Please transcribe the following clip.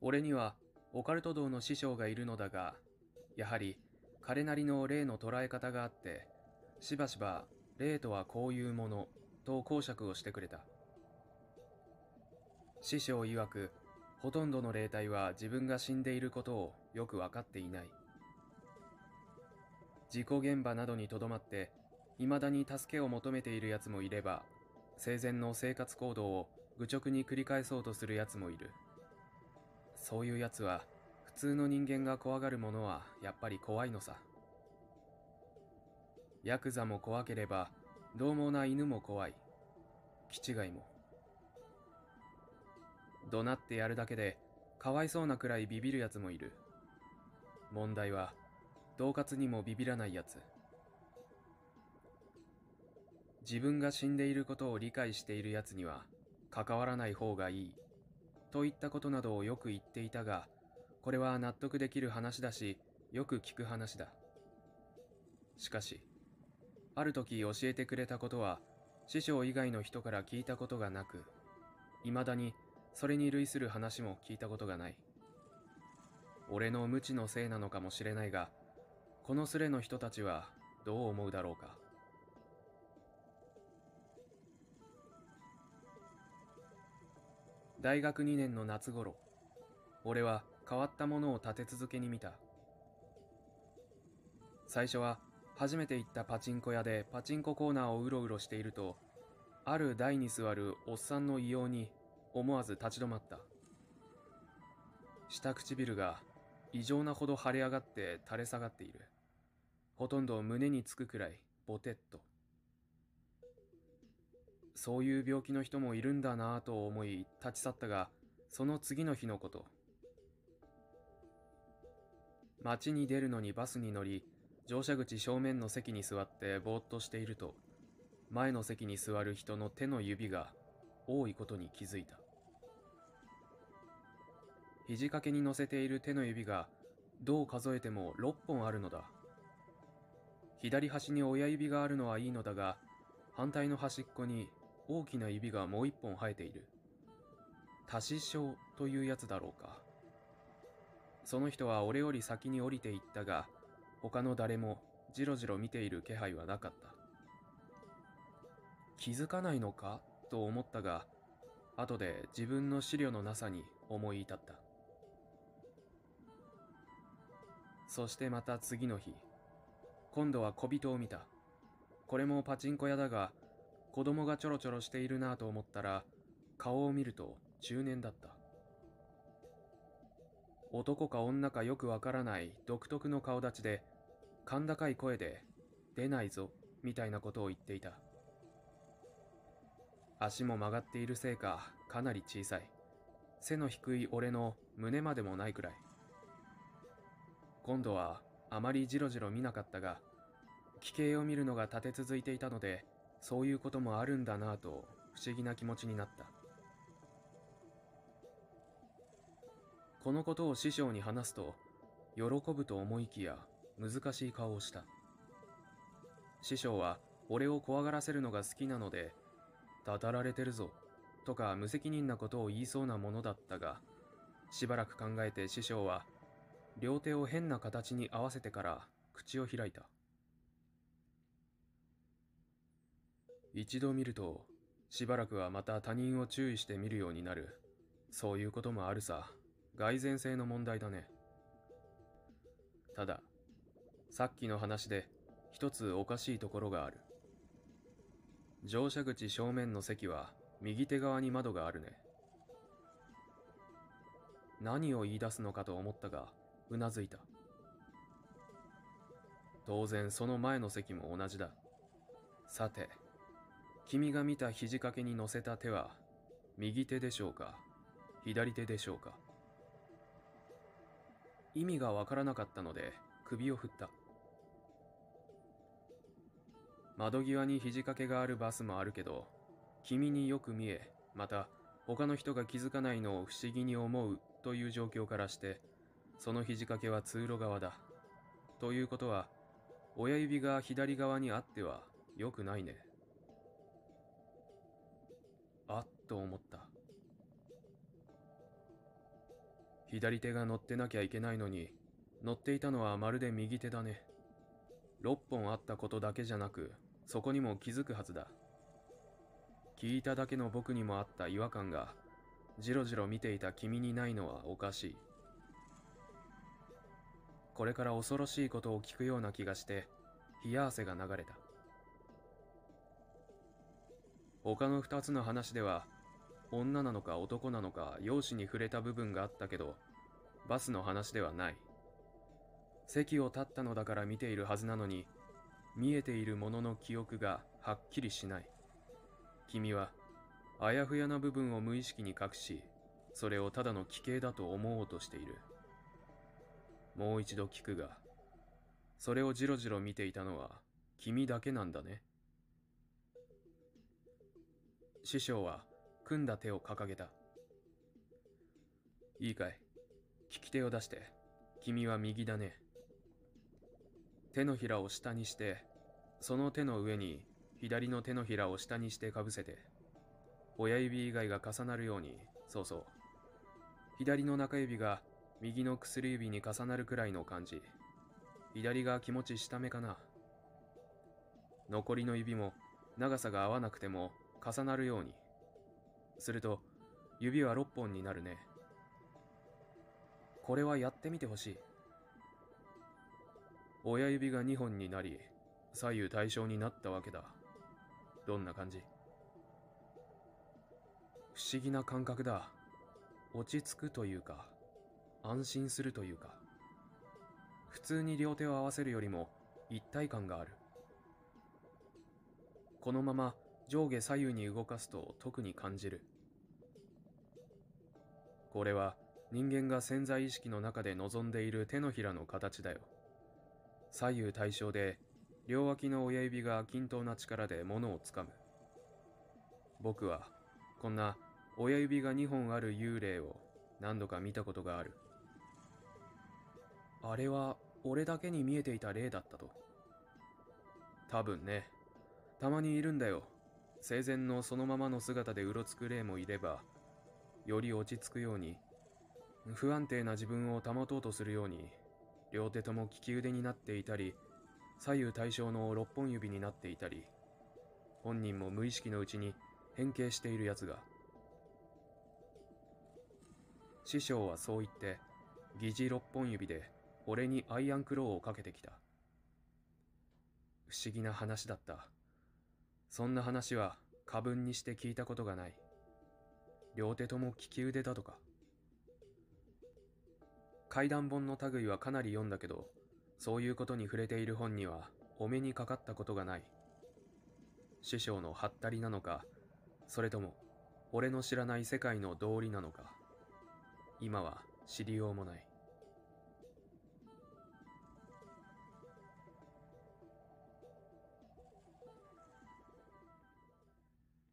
俺にはオカルト道の師匠がいるのだが、やはり彼なりの霊の捉え方があって、しばしば霊とはこういうものと講釈をしてくれた。師匠曰く、ほとんどの霊体は自分が死んでいることをよく分かっていない。事故現場などにとどまって、未だに助けを求めている奴もいれば、生前の生活行動を愚直に繰り返そうとする奴もいる。そういう奴は、普通の人間が怖がるものはやっぱり怖いのさ。ヤクザも怖ければ、獰猛な犬も怖い。気違いも。怒鳴ってやるだけで、かわいそうなくらいビビる奴もいる。問題は、恫喝にもビビらない奴。自分が死んでいることを理解している奴には、関わらない方がいい。といったことなどをよく言っていたが、これは納得できる話だし、よく聞く話だ。しかし、ある時教えてくれたことは、師匠以外の人から聞いたことがなく、未だにそれに類する話も聞いたことがない。俺の無知のせいなのかもしれないが、このスレの人たちはどう思うだろうか。大学2年の夏頃、俺は変わったものを立て続けに見た。最初は初めて行ったパチンコ屋でパチンココーナーをうろうろしていると、ある台に座るおっさんの異様に思わず立ち止まった。下唇が異常なほど腫れ上がって垂れ下がっている。ほとんど胸につくくらいボテッと。そういう病気の人もいるんだなぁと思い立ち去ったが、その次の日のこと。街に出るのにバスに乗り、乗車口正面の席に座ってぼーっとしていると、前の席に座る人の手の指が多いことに気づいた。肘掛けに乗せている手の指がどう数えても6本あるのだ。左端に親指があるのはいいのだが、反対の端っこに大きな指がもう一本生えている。多子症というやつだろうか。その人は俺より先に降りていったが、他の誰もじろじろ見ている気配はなかった。気づかないのか？と思ったが、後で自分の資料のなさに思い至った。そしてまた次の日、今度は小人を見た。これもパチンコ屋だが、子供がちょろちょろしているなと思ったら、顔を見ると中年だった。男か女かよくわからない独特の顔立ちで、甲高い声で、出ないぞ、みたいなことを言っていた。足も曲がっているせいか、かなり小さい。背の低い俺の胸までもないくらい。今度はあまりじろじろ見なかったが、奇形を見るのが立て続いていたので、そういうこともあるんだなぁと不思議な気持ちになった。このことを師匠に話すと、喜ぶと思いきや難しい顔をした。師匠は俺を怖がらせるのが好きなので、たたられてるぞ、とか無責任なことを言いそうなものだったが、しばらく考えて師匠は、両手を変な形に合わせてから口を開いた。一度見ると、しばらくはまた他人を注意して見るようになる。そういうこともあるさ。蓋然性の問題だね。ただ、さっきの話で一つおかしいところがある。乗車口正面の席は右手側に窓があるね。何を言い出すのかと思ったが、うなずいた。当然その前の席も同じだ。さて、君が見た肘掛けに乗せた手は、右手でしょうか左手でしょうか意味がわからなかったので首を振った。窓際に肘掛けがあるバスもあるけど、君によく見え、また他の人が気づかないのを不思議に思うという状況からして、その肘掛けは通路側だ。ということは、親指が左側にあっては良くないね。と思った。左手が乗ってなきゃいけないのに、乗っていたのはまるで右手だね。6本あったことだけじゃなく、そこにも気づくはずだ。聞いただけの僕にもあった違和感が、じろじろ見ていた君にないのはおかしい。これから恐ろしいことを聞くような気がして、冷や汗が流れた。他の二つの話では、女なのか男なのか容姿に触れた部分があったけど、バスの話ではない。席を立ったのだから見ているはずなのに、見えているものの記憶がはっきりしない。君は、あやふやな部分を無意識に隠し、それをただの奇形だと思おうとしている。もう一度聞くが、それをじろじろ見ていたのは君だけなんだね。師匠は組んだ手を掲げた。いいかい。利き手を出して、君は右だね。手のひらを下にして、その手の上に左の手のひらを下にしてかぶせて、親指以外が重なるように、そうそう。左の中指が右の薬指に重なるくらいの感じ。左が気持ち下目かな。残りの指も長さが合わなくても重なるように。すると、指は6本になるね。これはやってみてほしい。親指が2本になり、左右対称になったわけだ。どんな感じ？不思議な感覚だ。落ち着くというか。安心するというか普通に両手を合わせるよりも一体感があるこのまま上下左右に動かすと特に感じるこれは人間が潜在意識の中で望んでいる手のひらの形だよ左右対称で両脇の親指が均等な力で物をつかむ僕はこんな親指が2本ある幽霊を何度か見たことがあるあれは俺だけに見えていた霊だったと。多分ね。たまにいるんだよ。生前のそのままの姿でうろつく霊もいれば、より落ち着くように、不安定な自分を保とうとするように、両手とも利き腕になっていたり、左右対称の六本指になっていたり、本人も無意識のうちに変形している奴が。師匠はそう言って、疑似六本指で俺にアイアンクローをかけてきた。不思議な話だった。そんな話は過分にして聞いたことがない。両手とも利き腕だとか。怪談本の類はかなり読んだけど、そういうことに触れている本にはお目にかかったことがない。師匠のハったりなのか、それとも俺の知らない世界の道理なのか、今は知りようもない。